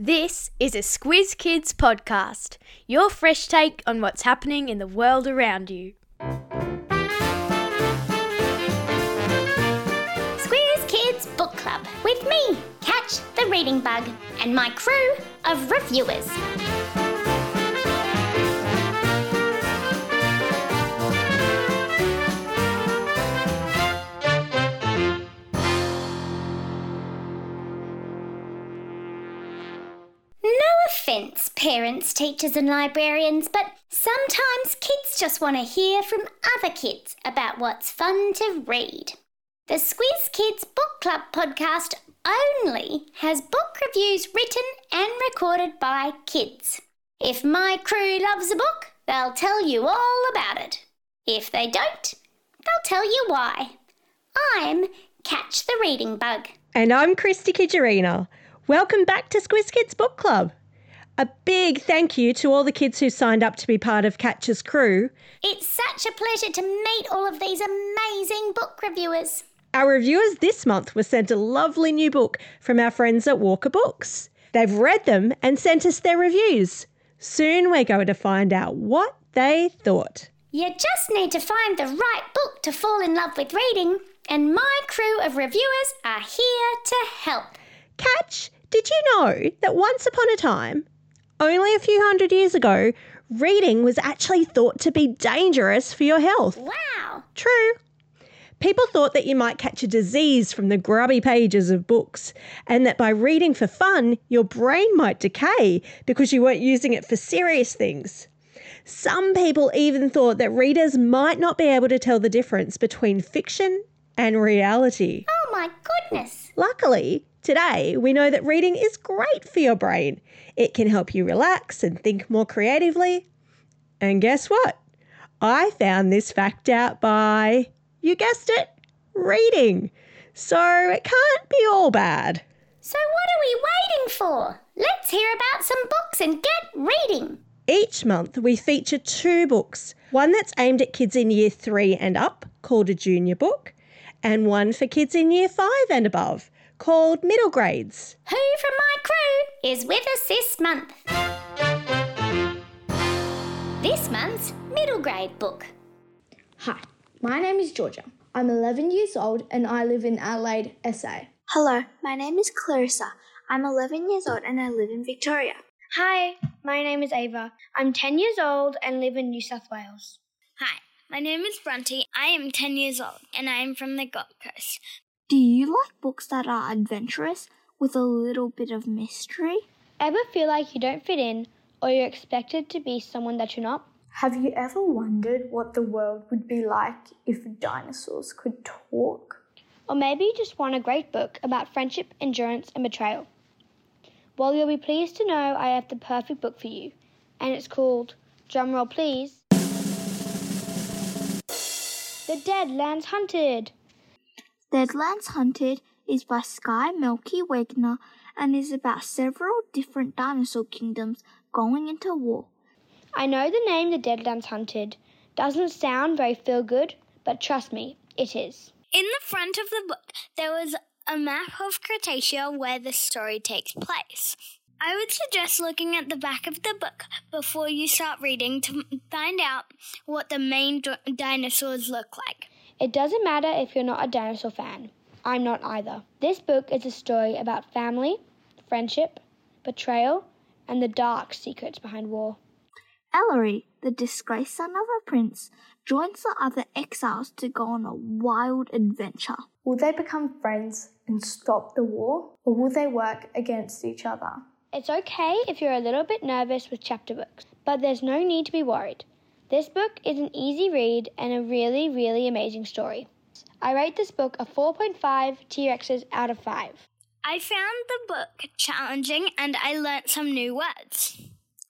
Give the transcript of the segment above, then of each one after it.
This is a Squiz Kids podcast, your fresh take on what's happening in the world around you. Squiz Kids Book Club with me, Catch the Reading Bug, and my crew of reviewers. Parents, teachers, and librarians, but sometimes kids just want to hear from other kids about what's fun to read. The Squiz Kids Book Club podcast only has book reviews written and recorded by kids. If my crew loves a book, they'll tell you all about it. If they don't, they'll tell you why. I'm Catch the Reading Bug. And I'm Christy Kijarina. Welcome back to Squiz Kids Book Club. A big thank you to all the kids who signed up to be part of Catch's crew. It's such a pleasure to meet all of these amazing book reviewers. Our reviewers this month were sent a lovely new book from our friends at Walker Books. They've read them and sent us their reviews. Soon we're going to find out what they thought. You just need to find the right book to fall in love with reading, and my crew of reviewers are here to help. Catch, did you know that once upon a time, only a few hundred years ago, reading was actually thought to be dangerous for your health? Wow! True. People thought that you might catch a disease from the grubby pages of books, and that by reading for fun, your brain might decay because you weren't using it for serious things. Some people even thought that readers might not be able to tell the difference between fiction and reality. Oh, My goodness! Luckily, today we know that reading is great for your brain. It can help you relax and think more creatively. And guess what? I found this fact out by, you guessed it, reading. So it can't be all bad. So, what are we waiting for? Let's hear about some books and get reading. Each month we feature two books one that's aimed at kids in year three and up, called a junior book, and one for kids in year five and above, called middle grades. Who from my crew is with us this month? This month's middle grade book. Hi, my name is Georgia. I'm 11 years old and I live in Adelaide, SA. Hello, my name is Clarissa. I'm 11 years old and I live in Victoria. Hi, my name is Ava. I'm 10 years old and live in New South Wales. Hi, my name is Bronte. I am 10 years old and I am from the Gold Coast. Do you like books that are adventurous with a little bit of mystery? Ever feel like you don't fit in or you're expected to be someone that you're not? Have you ever wondered what the world would be like if dinosaurs could talk? Or maybe you just want a great book about friendship, endurance, and betrayal. Well, you'll be pleased to know I have the perfect book for you, and it's called, drumroll please, The Deadlands Hunted. Deadlands Hunted is by Skye Melki Wegner and is about several different dinosaur kingdoms going into war. I know the name The Deadlands Hunted doesn't sound very feel good, but trust me, it is. In the front of the book, there was a map of Cretaceous where the story takes place. I would suggest looking at the back of the book before you start reading to find out what the main d- dinosaurs look like. It doesn't matter if you're not a dinosaur fan. I'm not either. This book is a story about family, friendship, betrayal, and the dark secrets behind war. Ellery, the disgraced son of a prince, joins the other exiles to go on a wild adventure. Will they become friends and stop the war, or will they work against each other? It's okay if you're a little bit nervous with chapter books, but there's no need to be worried. This book is an easy read and a really, really amazing story. I rate this book a 4.5 T Rexes out of 5. I found the book challenging and I learnt some new words.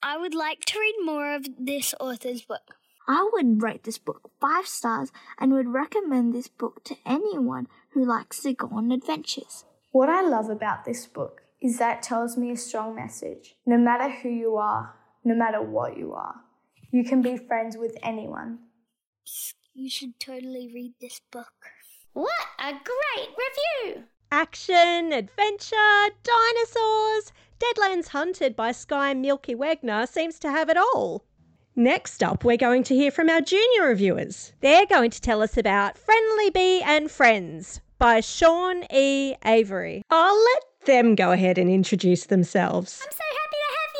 I would like to read more of this author's book. I would rate this book five stars and would recommend this book to anyone who likes to go on adventures. What I love about this book is that tells me a strong message. No matter who you are, no matter what you are, you can be friends with anyone. You should totally read this book. What a great review! Action, adventure, dinosaurs. Deadlands Hunted by Skye Melki Wegner seems to have it all. Next up, we're going to hear from our junior reviewers. They're going to tell us about Friendly Bee and Friends by Sean E. Avery. I'll let them go ahead and introduce themselves. I'm so happy to have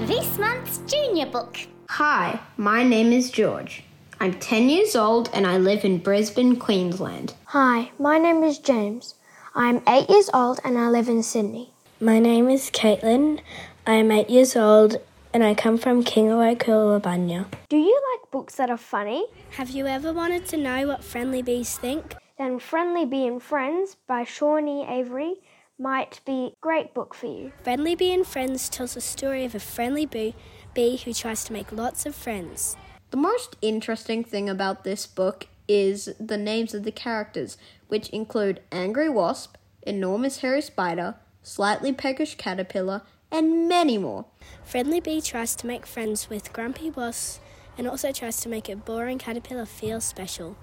you! This month's junior book. Hi, my name is George. I'm 10 years old and I live in Brisbane, Queensland. Hi, my name is James. I'm 8 years old and I live in Sydney. My name is Caitlin. I am 8 years old and I come from Kingaroy, Coolangatta. Do you like books that are funny? Have you ever wanted to know what friendly bees think? Then Friendly Bee and Friends by Shawnee Avery might be a great book for you. Friendly Bee and Friends tells the story of a friendly bee, bee who tries to make lots of friends. The most interesting thing about this book is the names of the characters, which include Angry Wasp, Enormous Hairy Spider, Slightly Peckish Caterpillar, and many more. Friendly Bee tries to make friends with Grumpy Wasp and also tries to make a boring caterpillar feel special.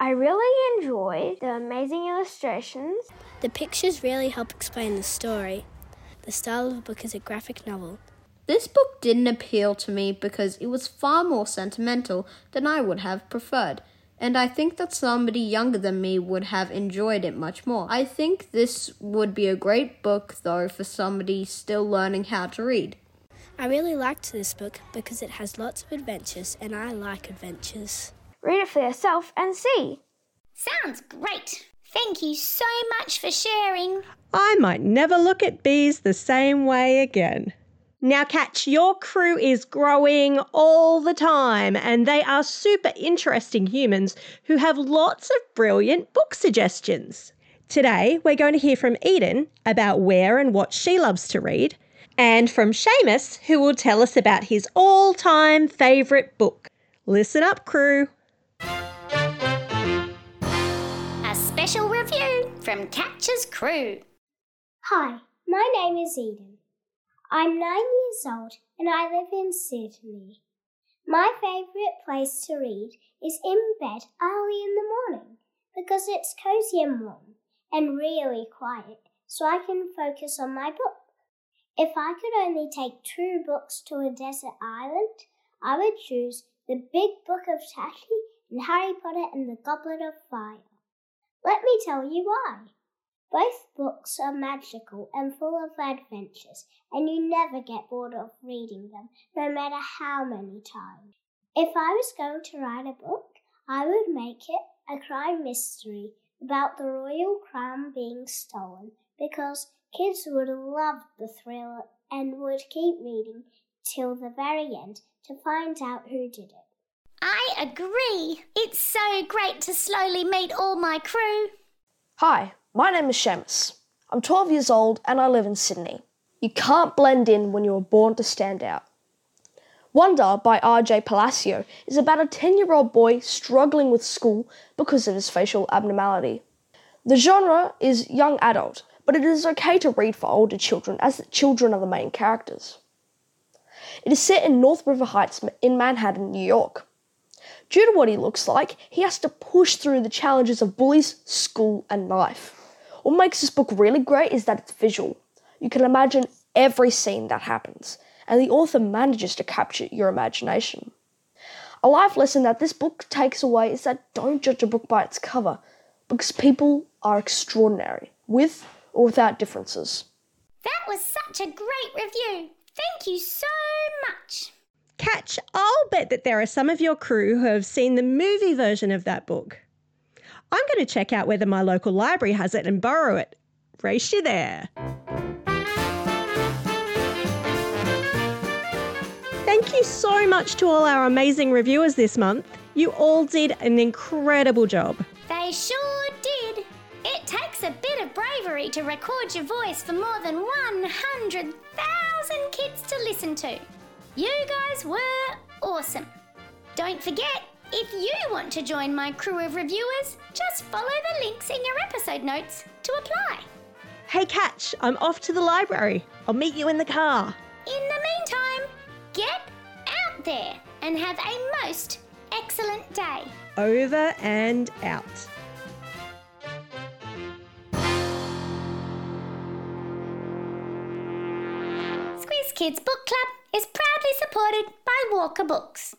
I really enjoyed the amazing illustrations. The pictures really help explain the story. The style of the book is a graphic novel. This book didn't appeal to me because it was far more sentimental than I would have preferred, and I think that somebody younger than me would have enjoyed it much more. I think this would be a great book, though, for somebody still learning how to read. I really liked this book because it has lots of adventures, and I like adventures. Read it for yourself and see. Sounds great. Thank you so much for sharing. I might never look at bees the same way again. Now, Catch, your crew is growing all the time, and they are super interesting humans who have lots of brilliant book suggestions. Today, we're going to hear from Eden about where and what she loves to read, and from Seamus, who will tell us about his all time favourite book. Listen up, crew. Special review from Catcher's Crew. Hi, my name is Eden. I'm nine years old and I live in Sydney. My favourite place to read is in bed early in the morning because it's cosy and warm and really quiet so I can focus on my book. If I could only take two books to a desert island, I would choose The Big Book of Tashi and Harry Potter and the Goblet of Fire. Let me tell you why. Both books are magical and full of adventures, and you never get bored of reading them, no matter how many times. If I was going to write a book, I would make it a crime mystery about the royal crown being stolen, because kids would love the thrill and would keep reading till the very end to find out who did it. I agree. It's so great to slowly meet all my crew. Hi, my name is Seamus. I'm 12 years old and I live in Sydney. You can't blend in when you were born to stand out. Wonder by R.J. Palacio is about a 10 year old boy struggling with school because of his facial abnormality. The genre is young adult, but it is okay to read for older children as the children are the main characters. It is set in North River Heights in Manhattan, New York. Due to what he looks like, he has to push through the challenges of bullies, school, and life. What makes this book really great is that it's visual. You can imagine every scene that happens, and the author manages to capture your imagination. A life lesson that this book takes away is that don't judge a book by its cover, because people are extraordinary, with or without differences. That was such a great review. Thank you so much. Catch, I'll bet that there are some of your crew who have seen the movie version of that book. I'm going to check out whether my local library has it and borrow it. Race you there. Thank you so much to all our amazing reviewers this month. You all did an incredible job. They sure did. It takes a bit of bravery to record your voice for more than 100,000 kids to listen to. You guys were awesome. Don't forget, if you want to join my crew of reviewers, just follow the links in your episode notes to apply. Hey, Catch, I'm off to the library. I'll meet you in the car. In the meantime, get out there and have a most excellent day. Over and out. Kids Book Club is proudly supported by Walker Books.